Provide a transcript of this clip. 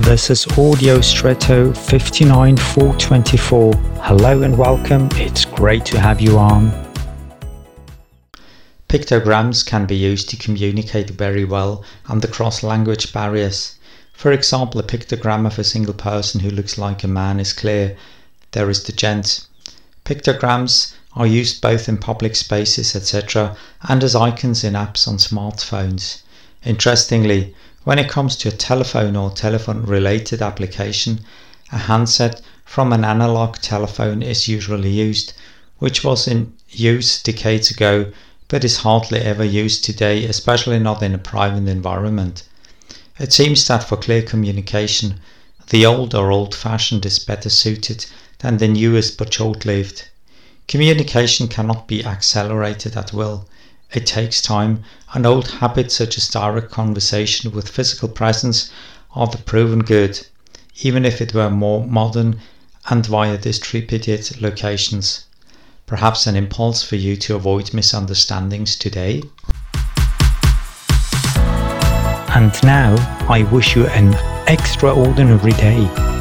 This is Audio Stretto 59424. Hello and welcome. It's great to have you on. Pictograms can be used to communicate very well and across language barriers. For example, a pictogram of a single person who looks like a man is clear. There is the gent. Pictograms are used both in public spaces, etc., and as icons in apps on smartphones. Interestingly, when it comes to a telephone or telephone related application, a handset from an analog telephone is usually used, which was in use decades ago but is hardly ever used today, especially not in a private environment. It seems that for clear communication, the old or old fashioned is better suited than the newest but short lived. Communication cannot be accelerated at will. It takes time, and old habits such as direct conversation with physical presence are the proven good, even if it were more modern and via distributed locations perhaps an impulse for you to avoid misunderstandings today? And now I wish you an extraordinary day.